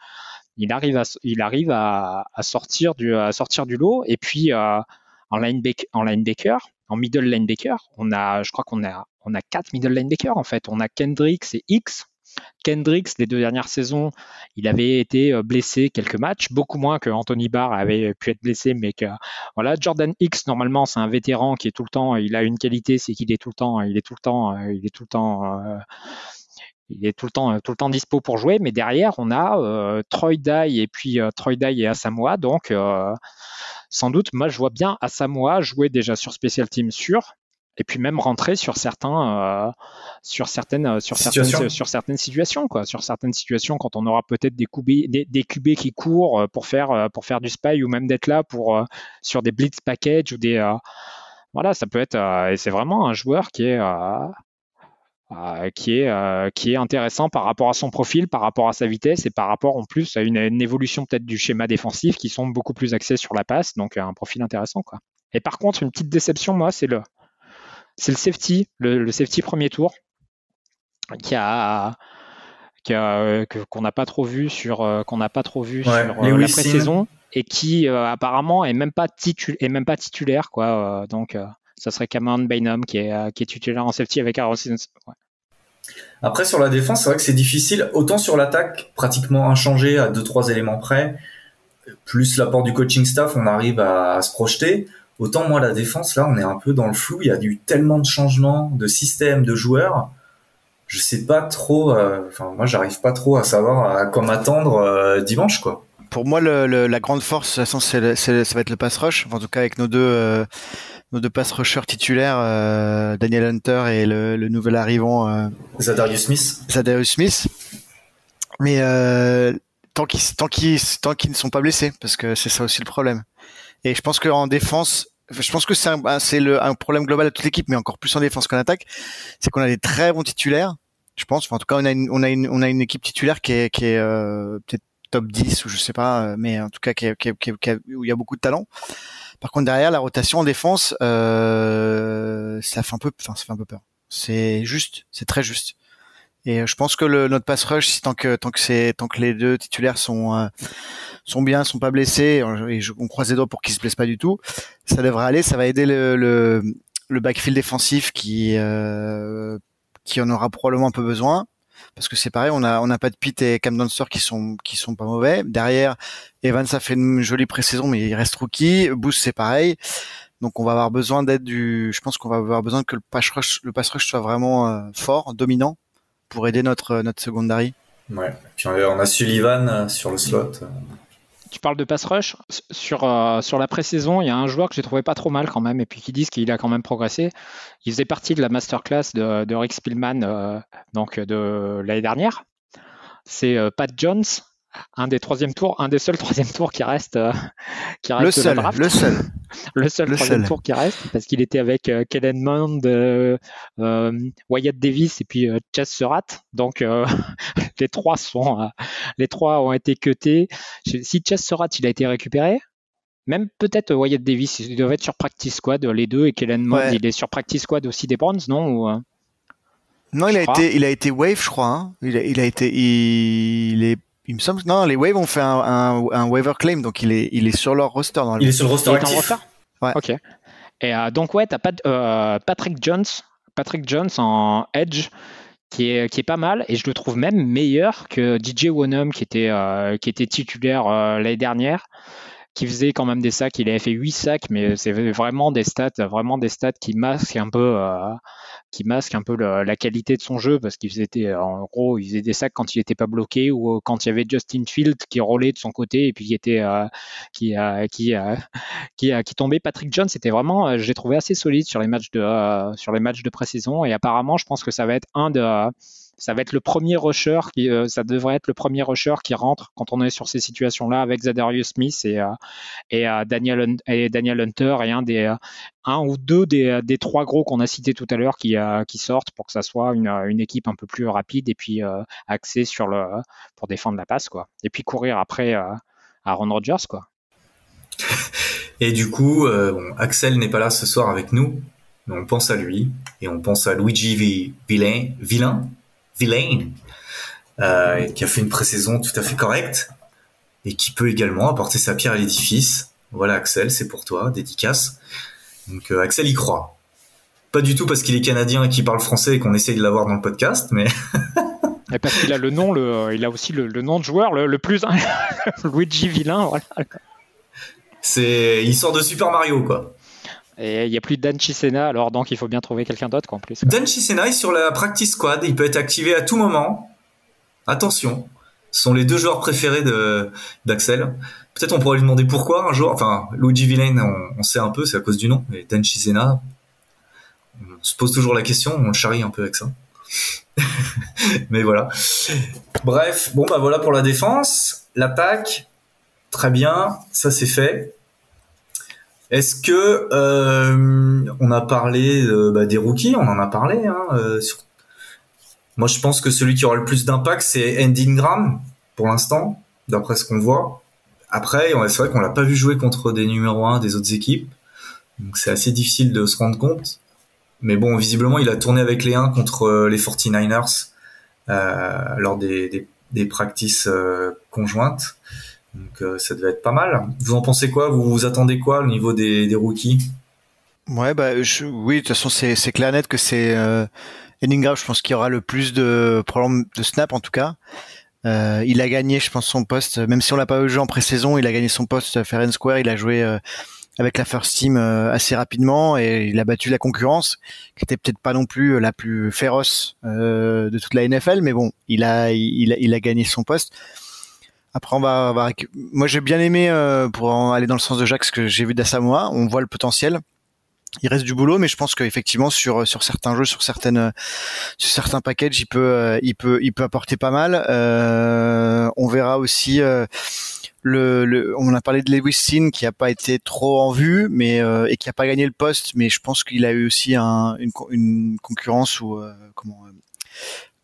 il arrive à, sortir du lot et puis euh, en linebacker en middle linebacker on a je crois qu'on a on a quatre middle linebackers en fait on a Kendricks et X Kendricks, les deux dernières saisons, il avait été euh, blessé quelques matchs, beaucoup moins que Anthony Barr avait pu être blessé, mais que voilà, Jordan X normalement c'est un vétéran qui est tout le temps, il a une qualité, c'est qu'il est tout le temps, il est tout le temps, euh, il est tout le temps. Il est tout le temps, tout le temps dispo pour jouer, mais derrière on a Troy Dye et puis Troy Dye et Asamoah, donc sans doute, moi je vois bien Asamoah jouer déjà sur Special Team sûr, et puis même rentrer sur certains euh, sur certaines euh, sur certaines sur certaines situations quoi. Sur certaines situations quand on aura peut-être des QB des, des QB qui courent euh, pour faire pour faire du spy ou même d'être là pour sur des blitz package ou des voilà ça peut être et c'est vraiment un joueur qui est qui est qui est intéressant par rapport à son profil, par rapport à sa vitesse et par rapport en plus à une, une évolution peut-être du schéma défensif qui sont beaucoup plus axés sur la passe, donc un profil intéressant quoi. Et par contre, une petite déception, moi, c'est le, c'est le safety, le, safety premier tour, qui a, qu'on n'a pas trop vu sur euh, qu'on n'a pas trop vu sur euh, la pré-saison et qui euh, apparemment est même pas est même pas titulaire quoi. donc ça serait Cameron Bainham qui est qui est titulaire en safety avec Aaron Après sur la défense, c'est vrai que c'est difficile. Autant sur l'attaque, pratiquement inchangé à deux trois éléments près. Plus l'apport du coaching staff, on arrive à se projeter. Autant moi la défense là, on est un peu dans le flou. Il y a eu tellement de changements de système, de joueurs. Je sais pas trop. Euh, enfin moi j'arrive pas trop à savoir à quoi m'attendre euh, dimanche quoi. Pour moi la grande force, de toute façon, ça va être le pass rush. En tout cas avec nos deux euh, nos deux pass rushers titulaires, Daniel Hunter et le, le nouvel arrivant Zadarius Smith. Zadarius Smith. Mais tant qu'ils tant qu'ils tant qu'ils ne sont pas blessés, parce que c'est ça aussi le problème. Et je pense qu'en défense, je pense que c'est un, c'est le un problème global à toute l'équipe, mais encore plus en défense qu'en attaque, c'est qu'on a des très bons titulaires. Je pense, en tout cas, on a une, on a une, on a une équipe titulaire qui est, qui est euh, peut-être top 10 ou je sais pas, euh, mais en tout cas qui, est, qui, est, qui, est, où il y a beaucoup de talent. Par contre, derrière la rotation en défense, euh, ça fait un peu, enfin, ça fait un peu peur. C'est juste, c'est très juste. Et je pense que le, notre pass rush, tant que tant que c'est tant que les deux titulaires sont euh, sont bien, sont pas blessés, et je, on croise les doigts pour qu'ils se blessent pas du tout, ça devrait aller. Ça va aider le le, le backfield défensif qui euh, qui en aura probablement un peu besoin parce que c'est pareil, on a on n'a pas de Pitt et Cam Dancer qui sont pas mauvais. Derrière, Evans a fait une jolie pré-saison, mais il reste rookie. Boost c'est pareil. Donc on va avoir besoin d'aide du. Je pense qu'on va avoir besoin que le pass rush, le pass soit vraiment euh, fort, dominant, pour aider notre notre secondary. Ouais. Puis on a Sullivan euh, sur le slot tu parles de pass rush. Sur, euh, sur la pré-saison, il y a un joueur que j'ai trouvé pas trop mal quand même, et puis qui disent qu'il a quand même progressé. Il faisait partie de la masterclass de, Rick Spielman euh, donc de l'année dernière. C'est euh, Pat Jones, un des troisième tours, un des seuls (laughs) troisième tours qui reste, euh, qui reste le seul, le seul, (laughs) le seul le troisième tour qui reste, parce qu'il était avec euh, Kellen Mond, euh, Wyatt Davis et puis Chess Surratt. Donc (laughs) les trois sont, les trois ont été cutés. Si Chess Surratt il a été récupéré, même peut-être Wyatt Davis, il doit être sur practice squad les deux et Kellen Mond ouais. il est sur practice squad aussi des Browns, non Ou, non, il a été, il a été wave, je crois. Hein. Il, a, il a été, il est il me semble non, les Waves ont fait un, un, un, waiver claim, donc il est, il est sur leur roster. Dans il est sur le roster actif. Ouais. Ok. Et euh, donc ouais, t'as pas euh, Patrick Jones, Patrick Jones en edge, qui est, qui est pas mal, et je le trouve même meilleur que DJ Wonham qui était, euh, qui était titulaire euh, l'année dernière qui faisait quand même des sacs. Il avait fait 8 sacs, mais c'est vraiment des stats, vraiment des stats qui masquent un peu, euh, qui masquent un peu la qualité de son jeu parce qu'il faisait, en gros, il faisait des sacs quand il n'était pas bloqué ou quand il y avait Justin Field qui roulait de son côté et puis qui était, euh, (laughs) euh, qui tombait. Patrick Jones, c'était vraiment, j'ai trouvé assez solide sur les matchs de, sur les matchs de pré-saison et apparemment, je pense que ça va être un de ça va être le premier rusher qui, euh, ça devrait être le premier rusher qui rentre quand on est sur ces situations-là avec Zadarius Smith et, euh, et, euh, Daniel, et Daniel Hunter et un des un ou deux des, des trois gros qu'on a cités tout à l'heure qui, sortent pour que ça soit une, une équipe un peu plus rapide et puis axée sur le pour défendre la passe quoi. Et puis courir après Aaron Rodgers quoi. (laughs) Et du coup, Axel n'est pas là ce soir avec nous, mais on pense à lui et on pense à Luigi Villain, Villain Villain, euh, qui a fait une pré-saison tout à fait correcte et qui peut également apporter sa pierre à l'édifice. Voilà Axel, c'est pour toi, dédicace. Donc euh, Axel y croit. Pas du tout parce qu'il est canadien et qu'il parle français et qu'on essaye de l'avoir dans le podcast, mais... (laughs) et parce qu'il a le nom, le, il a aussi le, le nom de joueur le, le plus... (laughs) Luigi Villain, voilà. C'est, il sort de Super Mario, quoi. Et il n'y a plus Dan Chisena, alors donc il faut bien trouver quelqu'un d'autre en plus. Dan Chisena est sur la practice squad, il peut être activé à tout moment. Attention, ce sont les deux joueurs préférés d'Axel. Peut-être on pourrait lui demander pourquoi un jour. Enfin, Luigi Villain, on, on sait un peu, c'est à cause du nom. Mais Dan Chisena, on se pose toujours la question, on le charrie un peu avec ça. (laughs) mais voilà. Bref, bon bah voilà pour la défense. L'attaque, très bien, ça c'est fait. Est-ce que euh, on a parlé euh, bah, des rookies, on en a parlé. Hein, euh. Moi, je pense que celui qui aura le plus d'impact, c'est Endingram pour l'instant, d'après ce qu'on voit. Après, c'est vrai qu'on l'a pas vu jouer contre des numéros 1 des autres équipes, donc c'est assez difficile de se rendre compte. Mais bon, visiblement, il a tourné avec les 1 contre les 49ers lors des, des, des practices conjointes. Donc euh, ça devait être pas mal. Vous en pensez quoi? Vous, vous attendez quoi au niveau des, rookies? Ouais, bah oui, de toute façon c'est c'est clair net que c'est euh, je pense qu'il aura le plus de problèmes de snap en tout cas. Euh, il a gagné, je pense, son poste, même si on l'a pas joué en pré-saison, il a gagné son poste à Fair Square, il a joué euh, avec la first team assez rapidement et il a battu la concurrence, qui était peut-être pas non plus la plus féroce de toute la NFL, mais bon, il a, il a, il a gagné son poste. Après, on va, moi j'ai bien aimé euh, pour aller dans le sens de Jacques ce que j'ai vu d'Assamoa. On voit le potentiel. Il reste du boulot, mais je pense qu'effectivement sur sur certains jeux, sur certaines sur certains packages, il peut il peut il peut apporter pas mal. Euh, on verra aussi le, le, on a parlé de Lewis qui a pas été trop en vue, mais et qui a pas gagné le poste, mais je pense qu'il a eu aussi un, une, une concurrence ou comment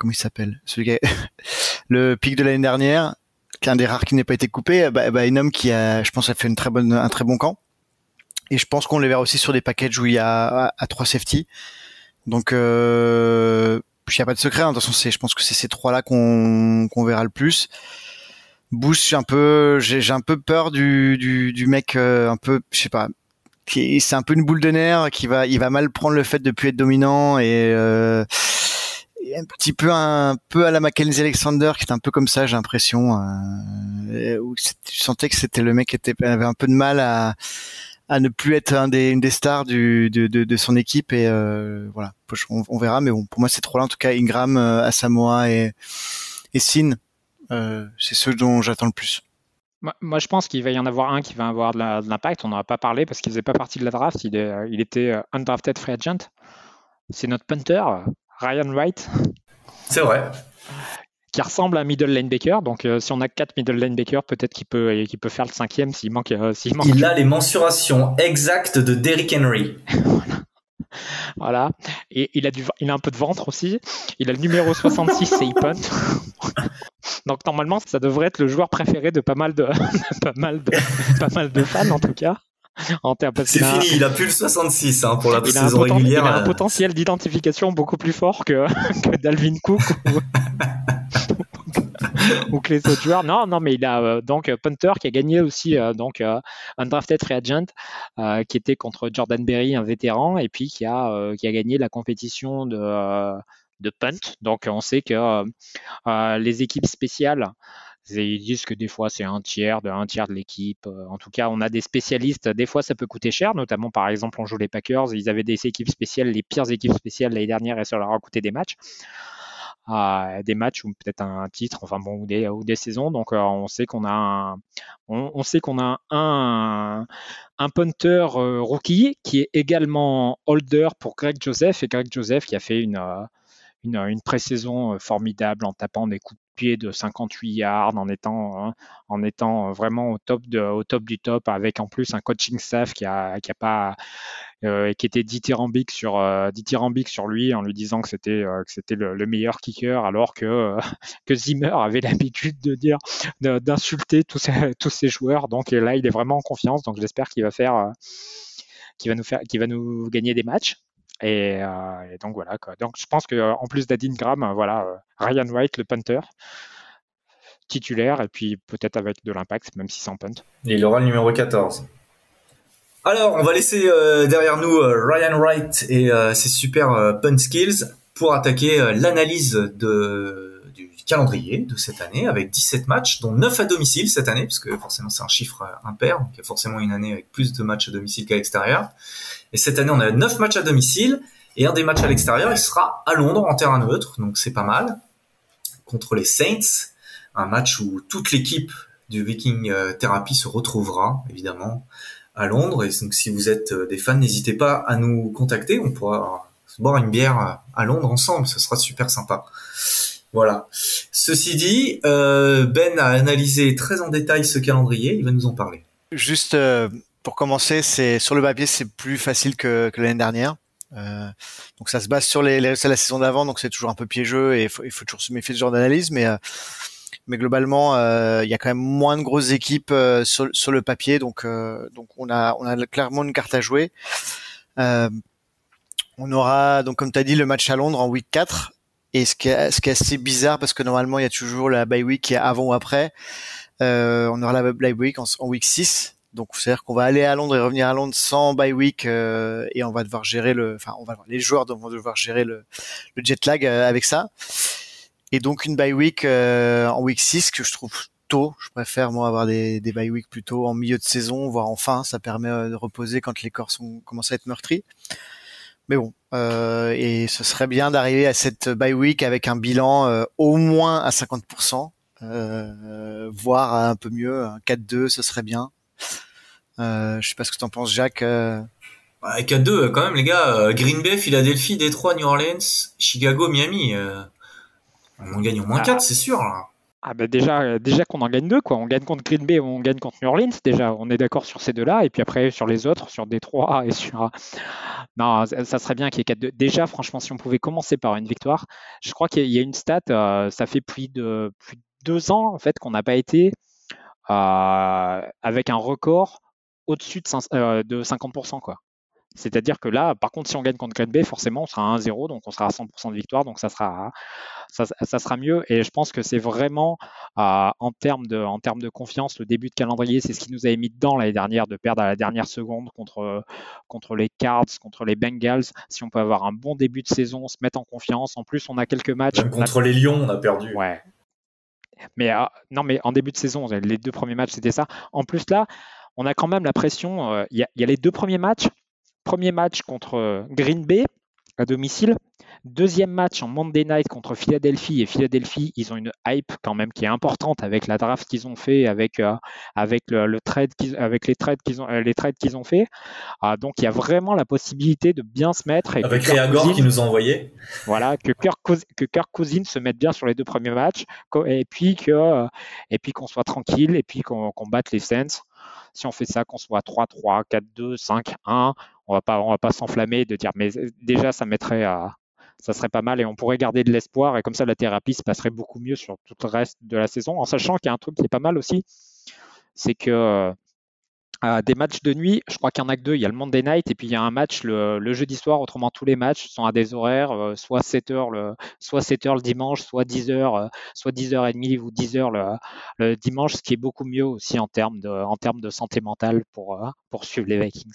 comment il s'appelle celui (laughs) le pic de l'année dernière, qui est un des rares qui n'a pas été coupé, bah, bah, un homme qui a, je pense, a fait une très bonne, un très bon camp. Et je pense qu'on les verra aussi sur des packages où il y a à, trois safety. Donc, euh, il n'y a pas de secret. Hein. De toute façon, je pense que c'est ces trois-là qu'on qu'on verra le plus. Bush, un peu, j'ai un peu peur du, du, du mec euh, un peu, je sais pas, qui c'est un peu une boule de nerfs qui va, il va mal prendre le fait de plus être dominant et euh, un petit peu un peu à la Mackenzie Alexander qui est un peu comme ça j'ai l'impression euh, où tu sentais que c'était le mec qui avait un peu de mal à à ne plus être une des stars de, de, son équipe et euh, voilà on, verra mais bon pour moi c'est trop là en tout cas Ingram euh, Asamoah et et Sin euh, c'est ceux dont j'attends le plus moi, je pense qu'il va y en avoir un qui va avoir de l'impact. On n'en a pas parlé parce qu'il faisait pas partie de la draft. Il, est, il était undrafted free agent. C'est notre punter, Ryan Wright. C'est vrai. Qui ressemble à middle linebacker. Donc, euh, si on a quatre middle linebackers, peut-être qu'il peut, peut faire le cinquième s'il manque, euh, manque. Il a les mensurations exactes de Derrick Henry. (laughs) voilà. Et il a, du, il a un peu de ventre aussi. Il a le numéro 66 et il punt. Donc normalement, ça devrait être le joueur préféré de pas mal de, (laughs) pas mal de, pas mal de fans en tout cas. (laughs) C'est fini, il a plus le 66 hein, pour la saison régulière. Il a un potentiel d'identification beaucoup plus fort que, (laughs) que Dalvin Cook (laughs) ou, que les autres joueurs. Non, non, mais il a euh, donc Punter qui a gagné aussi euh, donc euh, un drafted free agent qui était contre Jordan Berry, un vétéran, et puis qui a qui a gagné la compétition de de punt. Donc on sait que les équipes spéciales ils disent que des fois c'est un tiers de un tiers de l'équipe. Euh, en tout cas, on a des spécialistes. Des fois, ça peut coûter cher, notamment par exemple, on joue les Packers. Ils avaient des équipes spéciales, les pires équipes spéciales l'année dernière, et ça leur a coûté des matchs. Euh, des matchs ou peut-être un titre, enfin bon, ou des, ou des saisons. Donc euh, on sait qu'on a un, on, sait qu'on a un, un punter rookie qui est également holder pour Greg Joseph et Greg Joseph qui a fait une une, une pré-saison formidable en tapant des coups de 58 yards, en étant, hein, en étant vraiment au top, de, au top du top, avec en plus un coaching staff qui a, qui a pas, euh, qui était dithyrambique sur, euh, sur lui en lui disant que c'était, euh, que c'était le, meilleur kicker, alors que, (laughs) que Zimmer avait l'habitude de dire, d'insulter tous ces, (laughs) tous joueurs. Donc là, il est vraiment en confiance. Donc j'espère qu'il va faire, qu'il va nous faire, qu'il va nous gagner des matchs. Euh, et, donc voilà. Quoi. Donc je pense qu'en plus d'Adin Graham, euh, voilà, euh, Ryan White, le punter, titulaire, et puis peut-être avec de l'impact, même si en punt. Il aura le numéro 14. Alors, on va laisser derrière nous Ryan Wright et ses super punt skills pour attaquer l'analyse de, calendrier de cette année avec 17 matchs, dont 9 à domicile cette année, puisque forcément c'est un chiffre impair, donc il y a forcément une année avec plus de matchs à domicile qu'à l'extérieur. Et cette année, on a 9 matchs à domicile et un des matchs à l'extérieur, il sera à Londres en terrain neutre, donc c'est pas mal. Contre les Saints, un match où toute l'équipe du Viking euh, Therapy se retrouvera, évidemment, à Londres. Et donc si vous êtes euh, des fans, n'hésitez pas à nous contacter. On pourra se boire une bière euh, à Londres ensemble, ce sera super sympa. Voilà. Ceci dit, Ben a analysé très en détail ce calendrier, il va nous en parler. Juste pour commencer, c'est sur le papier, c'est plus facile que, l'année dernière. Euh, donc ça se base sur les, les la saison d'avant, donc c'est toujours un peu piégeux et il faut, toujours se méfier de ce genre d'analyse, mais euh, mais globalement, euh, il y a quand même moins de grosses équipes euh, sur, sur, le papier, donc donc on a on a clairement une carte à jouer. on aura donc comme tu as dit le match à Londres en week 4 et ce qui est ce qui est assez bizarre parce que normalement il y a toujours la bye week qui est avant ou après. on aura la bye week en, week 6 donc c'est-à-dire qu'on va aller à Londres et revenir à Londres sans bye week euh, et on va devoir gérer le, enfin on va les joueurs vont devoir gérer le, le jet lag euh, avec ça. Et donc une bye week euh, en week 6 que je trouve tôt. Je préfère moi avoir des, des bye week plutôt en milieu de saison, voire en fin. Ça permet de reposer quand les corps sont commencent à être meurtris. Mais bon, euh, et ce serait bien d'arriver à cette bye week avec un bilan au moins à 50%, euh, voire un peu mieux, un 4-2, ce serait bien. Euh, je sais pas ce que tu en penses, Jacques. Euh... 4-2, euh, quand même, les gars. Euh, Green Bay, Philadelphie, Détroit, New Orleans, Chicago, Miami. on gagne au moins 4, ah. c'est sûr. Là. Ah bah déjà, déjà qu'on en gagne deux, quoi. On gagne contre Green Bay on gagne contre New Orleans, déjà. On est d'accord sur ces deux-là. Et puis après, sur les autres, sur Détroit (laughs) et sur. Non, ça serait bien qu'il y ait 4-2. Déjà, franchement, si on pouvait commencer par une victoire, je crois qu'il y a une stat, euh, ça fait plus de, deux ans, fait, qu'on n'a pas été euh, avec un record au-dessus de, de 50%, quoi. C'est-à-dire que là, par contre, si on gagne contre Green Bay, forcément, on sera à 1-0, donc on sera à 100% de victoire, donc ça sera, ça, sera mieux. Et je pense que c'est vraiment, euh, en, termes de, en termes de confiance, le début de calendrier, c'est ce qui nous avait mis dedans l'année dernière, de perdre à la dernière seconde contre, contre les Cards, contre les Bengals. Si on peut avoir un bon début de saison, se mettre en confiance. En plus, on a quelques matchs. contre les Lions, on a perdu. Ouais. Mais euh, non, mais en début de saison, les deux premiers matchs, c'était ça. En plus, là, on a quand même la pression. Euh, il y, a les deux premiers matchs Premier match contre euh, Green Bay à domicile. Deuxième match en Monday Night contre Philadelphie. Et Philadelphie, ils ont une hype quand même qui est importante avec la draft qu'ils ont fait, avec, euh, avec, le, trade avec les trades qu'ils ont, euh, les trades qu'ils ont fait. Ah, donc il y a vraiment la possibilité de bien se mettre. Et avec Réagor qui nous a envoyé. Voilà, que Kirk, que Kirk Cousins se mette bien sur les deux premiers matchs. Et puis que, et puis qu'on soit tranquille et puis qu'on batte les Saints. Si on fait ça, qu'on soit 3-3, 4-2, 5-1, on va pas, on va pas s'enflammer de dire, mais déjà, ça mettrait à, ça serait pas mal et on pourrait garder de l'espoir et comme ça la thérapie se passerait beaucoup mieux sur tout le reste de la saison en sachant qu'il y a un truc qui est pas mal aussi c'est que euh, des matchs de nuit, je crois qu'il y en a que deux. Il y a le Monday Night et puis il y a un match le, jeudi soir. Autrement, tous les matchs sont à des horaires, euh, soit 7h le, soit 7h le dimanche, soit 10h, euh, soit 10h30 ou 10h le, le, dimanche, ce qui est beaucoup mieux aussi en termes de, en termes de santé mentale pour, pour suivre les Vikings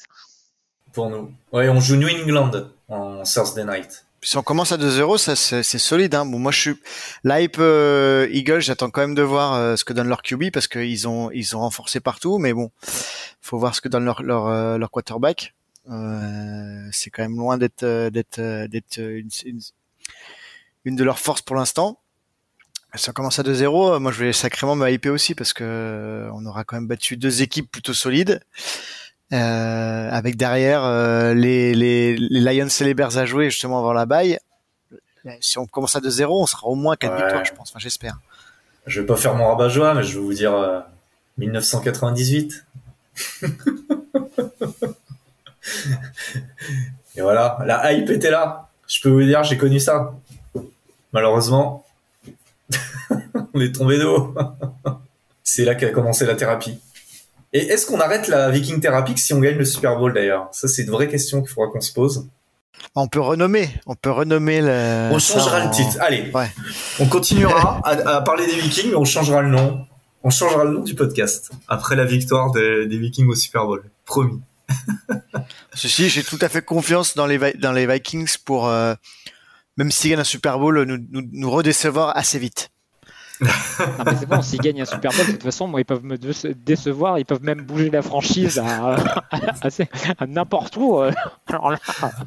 pour nous. Ouais, on joue New England en Thursday night. Si on commence à 2-0, ça c'est solide. Hein. Bon, moi je suis l'hype euh, Eagles, j'attends quand même de voir euh, ce que donne leur QB parce qu'ils ont ils ont renforcé partout, mais bon, faut voir ce que donne leur leur, euh, leur quarterback. Euh, c'est quand même loin d'être d'être d'être une, une, de leurs forces pour l'instant. Si on commence à 2-0, moi je vais sacrément me hyper aussi parce que on aura quand même battu deux équipes plutôt solides. Euh, avec derrière euh, les, les, les, Lions et les Bears à jouer justement avant la baille. Si on commence à 2-0, on sera au moins 4 victoires, je pense. Enfin, j'espère. Je vais pas faire mon rabat-joie, mais je vais vous dire 1998. Euh, (laughs) et voilà, la hype était là. Je peux vous dire, j'ai connu ça. Malheureusement, (laughs) on est tombé d'eau. (laughs) C'est là qu'a commencé la thérapie. Et est-ce qu'on arrête la Viking Therapy si on gagne le Super Bowl d'ailleurs? Ça, c'est une vraie question qu'il faudra qu'on se pose. On peut renommer, on peut renommer le. On changera le titre. Allez, on continuera à, parler des Vikings, mais on changera le nom. On changera le nom du podcast après la victoire des, Vikings au Super Bowl. Promis. (laughs) Ceci, j'ai tout à fait confiance dans les, dans les Vikings pour, euh, même s'ils gagnent un Super Bowl, nous, nous, nous redécevoir assez vite non, mais c'est bon, s'ils gagnent un Super Bowl, de toute façon, moi, ils peuvent me décevoir, ils peuvent même bouger la franchise à, n'importe où. Euh.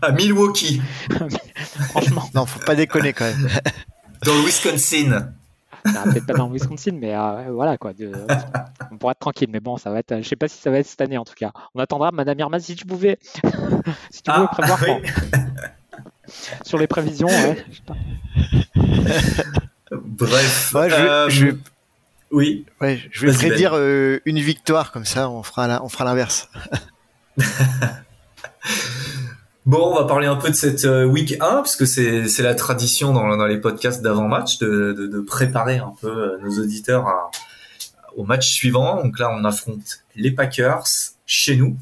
à Milwaukee. Franchement. Non, faut pas déconner quand même. Dans le Wisconsin. Peut-être pas dans le Wisconsin, mais euh, voilà quoi. on pourra être tranquille, mais bon, ça va être. Je sais pas si ça va être cette année en tout cas. On attendra, Madame Irma, si tu pouvais, (laughs) si tu pouvais ah, prévoir. Sur les prévisions, ouais. (laughs) Bref. je, euh, Oui. je vais prédire ben. euh, une victoire comme ça, on fera on fera l'inverse. (laughs) bon, on va parler un peu de cette euh, week 1 puisque c'est c'est la tradition dans, dans les podcasts d'avant match de, de, préparer un peu nos auditeurs au match suivant. Donc là, on affronte les Packers chez nous.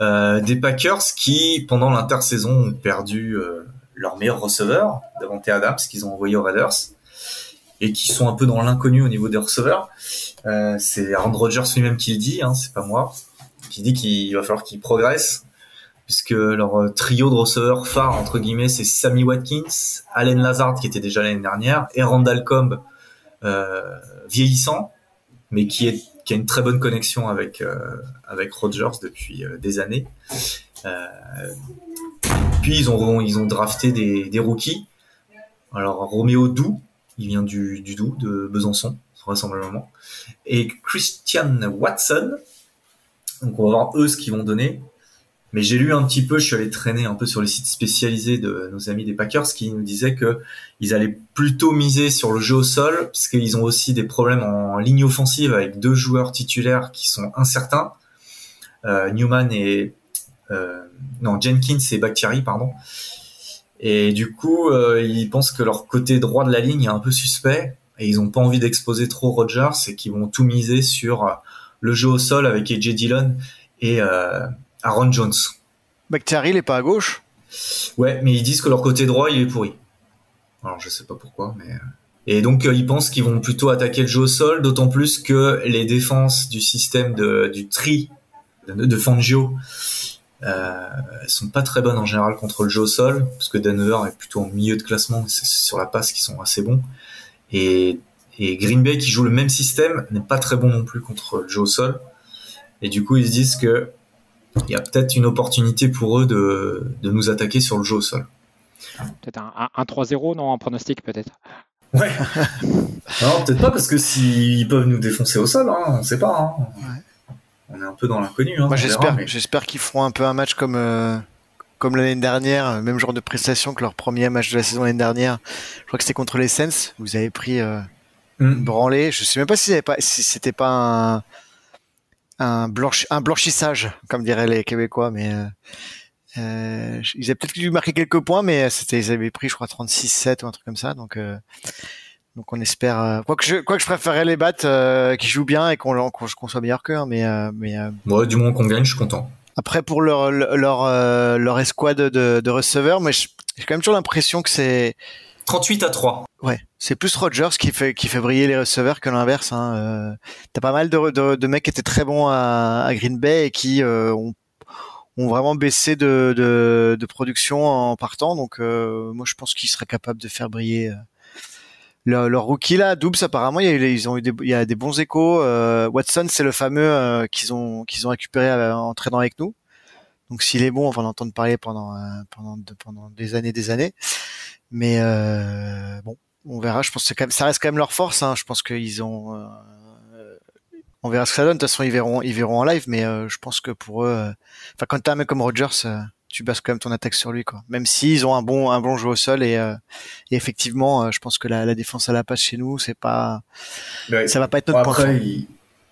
des Packers qui, pendant l'intersaison, ont perdu leur meilleur receveur, Davante Adams, qu'ils ont envoyé aux Raiders, et qui sont un peu dans l'inconnu au niveau des receveurs. Euh, c'est Aaron Rodgers lui-même qui le dit, hein, c'est pas moi, qui dit qu'il va falloir qu'ils progressent, puisque leur euh, trio de receveurs phare, entre guillemets, c'est Sammy Watkins, Allen Lazard, qui était déjà l'année dernière, et Randall Cobb, euh, vieillissant, mais qui, est, qui a une très bonne connexion avec, euh, avec depuis des années. Puis ils ont ils ont drafté des, des rookies. Alors Roméo Dou, il vient du, du Doubs de Besançon vraisemblablement, et Christian Watson. Donc on va voir eux ce qu'ils vont donner. Mais j'ai lu un petit peu, je suis allé traîner un peu sur les sites spécialisés de nos amis des Packers qui nous disaient que ils allaient plutôt miser sur le jeu au sol parce qu'ils ont aussi des problèmes en ligne offensive avec deux joueurs titulaires qui sont incertains, euh, Newman et euh, non Jenkins et Bakhtiari pardon. Et du coup, euh, ils pensent que leur côté droit de la ligne est un peu suspect et ils ont pas envie d'exposer trop Rogers et qu'ils vont tout miser sur euh, le jeu au sol avec AJ Dillon et euh, Aaron Jones. Bakhtiari, il est pas à gauche? Ouais, mais ils disent que leur côté droit, il est pourri. Alors je sais pas pourquoi, mais... Et donc ils pensent qu'ils vont plutôt attaquer le jeu au sol, d'autant plus que les défenses du système de, du tri de, de Fangio euh, sont pas très bonnes en général contre le jeu au sol, parce que Denver est plutôt en milieu de classement, c'est sur la passe qui sont assez bons. Et, et Green Bay qui joue le même système n'est pas très bon non plus contre le jeu au sol. Et du coup ils se disent que il y a peut-être une opportunité pour eux de, de nous attaquer sur le jeu au sol. Peut-être un, un 3-0, non, en pronostic peut-être. Ouais. (laughs) non, peut-être pas parce que s'ils peuvent nous défoncer au sol, hein, on sait pas. Hein. Ouais. On est un peu dans l'inconnu. Hein, j'espère, verra, mais- j'espère qu'ils feront un peu un match comme euh, comme l'année dernière, même genre de prestation que leur premier match de la saison l'année dernière. Je crois que c'était contre les Saints. Vous avez pris euh, une Hmm. branlée. Je sais même pas si, pas, si c'était pas un un, blanchi- un blanchissage, comme diraient les Québécois, mais euh, euh, ils avaient peut-être dû marquer quelques points, mais c'était ils avaient pris, je crois, 36-7 ou un truc comme ça. Donc euh, donc on espère. Euh, quoi que je quoi que je préférerais les battre, euh, qui jouent bien et qu'on qu'on soit meilleur qu'eux, hein, mais euh, mais euh, Ouais, du moment qu'on gagne, je suis content. après pour leur leur euh, leur escouade de, de receveurs, mais j'ai quand même toujours l'impression que c'est 38 à 3. ouais, c'est plus Rogers qui fait qui fait briller les receveurs que l'inverse. Hein. Euh, T'as pas mal de, de de mecs qui étaient très bons à, à Green Bay et qui euh, ont ont vraiment baissé de, de, de production en partant. Donc euh, moi je pense qu'ils seraient capables de faire briller euh, leur, leur rookie là, Doubs apparemment il y a, ils ont eu des, y a des bons échos. Euh, Watson c'est le fameux euh, qu'ils ont qu'ils ont récupéré euh, en traînant avec nous. Donc s'il est bon, on va l'entendre parler pendant euh, pendant pendant des années des années. Mais euh, bon, on verra. Je pense que quand même, ça reste quand même leur force. Hein. Je pense qu'ils ont. on verra ce que ça donne. De toute façon, ils verront, ils verront en live. Mais je pense que pour eux, enfin, quand t'as un mec comme Rogers, tu bases quand même ton attaque sur lui, quoi. Même s'ils ont un bon, un bon jeu au sol et, euh, et effectivement, euh, je pense que la, la défense à la passe chez nous, c'est pas, Ouais. ça va pas être notre point après, fort. ils,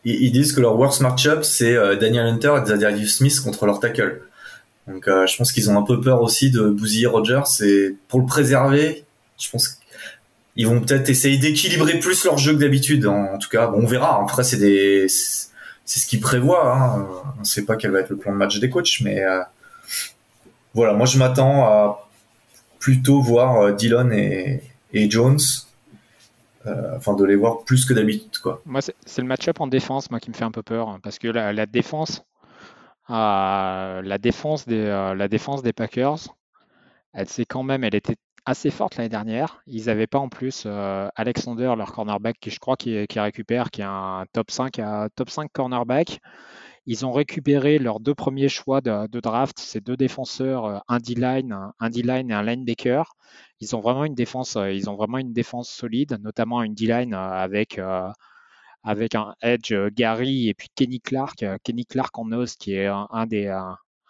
ils- disent que leur worst matchup, c'est euh, Daniel Hunter et Zadarius Smith contre leur tackle. Donc euh, je pense qu'ils ont un peu peur aussi de bousiller Rogers et pour le préserver, je pense qu'ils vont peut-être essayer d'équilibrer plus leur jeu que d'habitude. En, en tout cas, bon, on verra. Après, c'est des, c'est ce qu'ils prévoient. Hein. On sait pas quel va être le plan de match des coachs, mais voilà. Moi, je m'attends à plutôt voir euh, Dillon et, Jones, euh, enfin de les voir plus que d'habitude. Moi, c'est le match-up en défense, moi, qui me fait un peu peur, hein, parce que la, la défense, euh, la défense des, Packers, elle s'est quand même, elle était assez forte l'année dernière. Ils n'avaient pas en plus Alexander, leur cornerback, qui je crois qui, récupère, qui est un top 5, à, top 5 cornerback. Ils ont récupéré leurs deux premiers choix de, draft, ces deux défenseurs, euh, un D-line, un, D-line et un linebacker. Ils ont vraiment une défense, euh, ils ont vraiment une défense solide, notamment une D-line euh, avec un edge Gary et puis Kenny Clark, Kenny Clark en nose qui est un, des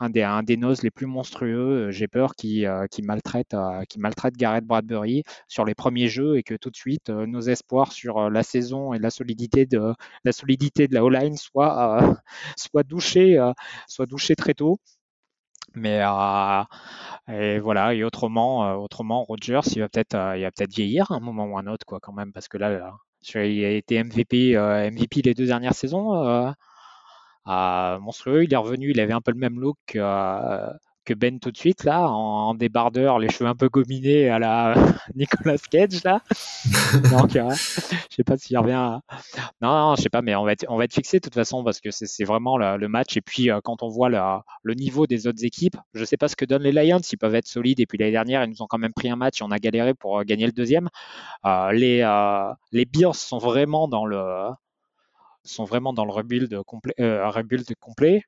un des un les plus monstrueux. Euh, J'ai peur qui euh, maltraite euh, qui maltraite Garrett Bradbury sur les premiers jeux et que tout de suite nos espoirs sur la saison et la solidité de la solidité O-line soient (laughs) soient douchés très tôt. Mais et voilà et autrement autrement Rogers il va peut-être vieillir à un moment ou un autre quoi quand même parce que là, il a été MVP MVP les deux dernières saisons monstrueux il est revenu il avait un peu le même look que, euh, Ben tout de suite là en, débardeur les cheveux un peu gominés à la (laughs) Nicolas Cage là (laughs) donc euh, je sais pas s'il revient à- non, non, je sais pas, mais on va être, on va être fixé de toute façon parce que c'est vraiment le, le match. Et puis, euh, quand on voit la- le niveau des autres équipes, je sais pas ce que donnent les Lions. Ils peuvent être solides. Et puis, l'année dernière, ils nous ont quand même pris un match et on a galéré pour euh, gagner le deuxième. Les, les Bears sont vraiment dans le, sont vraiment dans le rebuild complet. euh, rebuild complet.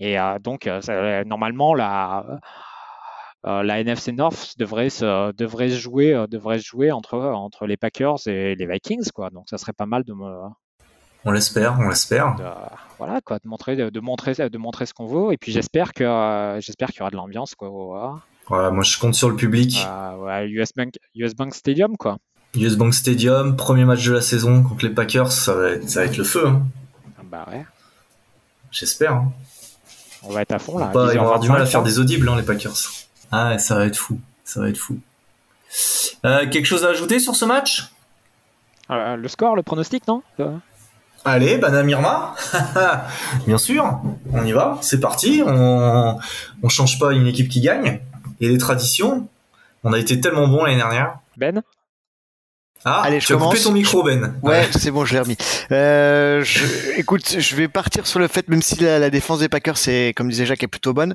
Et euh, donc, euh, ça- normalement, la, euh, la NFC North devrait se, devrait se jouer, euh, devrait se jouer entre, entre les Packers et les Vikings, quoi. Donc, ça serait pas mal de me, On l'espère, on l'espère. voilà quoi, de montrer, de, montrer, de montrer ce qu'on vaut. Et puis j'espère que j'espère qu'il y aura de l'ambiance quoi. Voilà, moi je compte sur le public. US Bank, US Bank Stadium quoi. US Bank Stadium, premier match de la saison contre les Packers, ça va être, ça va être le feu. Hein. Ah bah ouais. J'espère. Hein. On va être à fond là. ils vont avoir du mal à faire des audibles, hein, les Packers. Ah, ça va être fou. Ça va être fou. Euh, quelque chose à ajouter sur ce match? Euh, Le score, le pronostic, non? Euh. Allez, Banamirma (laughs) Bien sûr, on y va, c'est parti. On, on change pas une équipe qui gagne. Et les traditions, on a été tellement bon l'année dernière. Ben? Ah, Allez, je tu commence. ton micro, Ben. Ouais, c'est bon, je l'ai remis. Euh, écoute, je vais partir sur le fait, même si la, défense des Packers, c'est, comme disait Jacques, est plutôt bonne,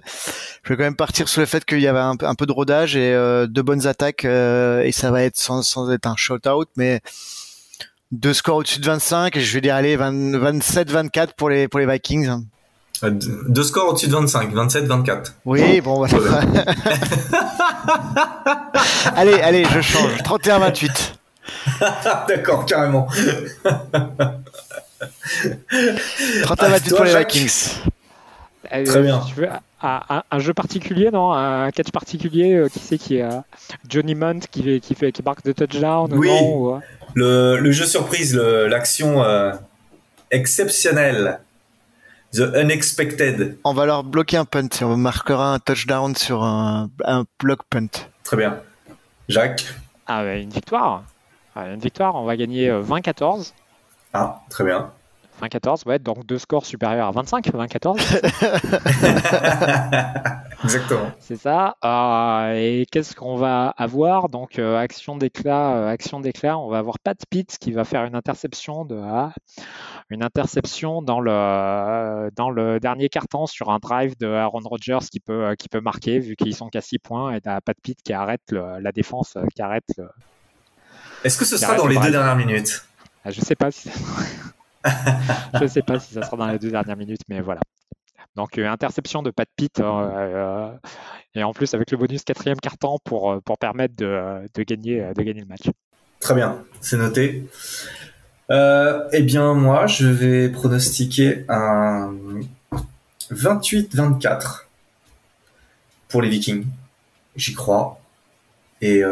je vais quand même partir sur le fait qu'il y avait un, peu de rodage et euh, de bonnes attaques, euh, et ça va être sans, sans être un shout-out, mais deux scores au-dessus de 25, et je vais dire, allez, 27-24 pour les, pour les Vikings. Euh, deux scores au-dessus de 25, 27-24. Oui, bon, voilà. (laughs) allez, allez, je change. 31-28. (laughs) D'accord, carrément. 31-28 pour les Vikings. Euh, Très bien. Tu veux, un, jeu particulier, non? Un catch particulier euh, Qui c'est qui est Johnny Munt qui, qui, fait, qui marque de touchdown Oui. le, le, jeu surprise, l'action exceptionnelle The Unexpected. On va leur bloquer un punt. On marquera un touchdown sur un, un block punt. Très bien. Jacques? Ah, bah, une victoire. Ah, une victoire, on va gagner 20-14. Euh, ah, très bien. 20-14, ouais, donc deux scores supérieurs à 25, 20-14. (laughs) (laughs) Exactement. C'est ça. Euh, et qu'est-ce qu'on va avoir? Donc, euh, action d'éclat, action d'éclat, on va avoir Pat Pitts qui va faire une interception de une interception dans le dans le dernier carton sur un drive de Aaron Rodgers qui peut qui peut marquer vu qu'ils sont qu'à 6 points et t'as Pat Pitt qui arrête la défense qui arrête le, est-ce que ce sera dans les deux dernières minutes ah, Je sais pas si (laughs) je sais pas si ça sera dans les deux dernières minutes, mais voilà. Donc euh, interception de Pat Pitt euh, euh, et en plus avec le bonus quatrième carton pour, pour permettre de, gagner, de gagner le match. Très bien, c'est noté. eh bien moi je vais pronostiquer un 28-24 pour les Vikings. J'y crois. Et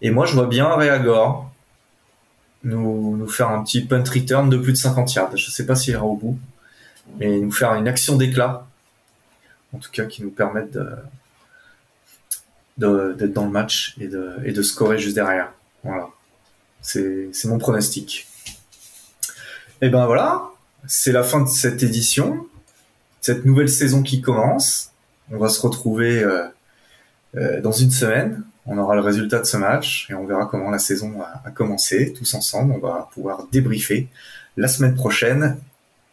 et moi, je vois bien Réagor nous, nous faire un petit punt return de plus de 50 yards. Je ne sais pas s'il ira au bout, mais nous faire une action d'éclat, en tout cas qui nous permette de, d'être dans le match et de, et de scorer juste derrière. Voilà. C'est, c'est mon pronostic. Et ben voilà, c'est la fin de cette édition, cette nouvelle saison qui commence. On va se retrouver euh, euh, dans une semaine on aura le résultat de ce match et on verra comment la saison a, commencé. Tous ensemble, on va pouvoir débriefer la semaine prochaine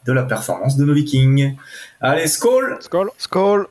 de la performance de nos Vikings. Allez, Skol Skol Skol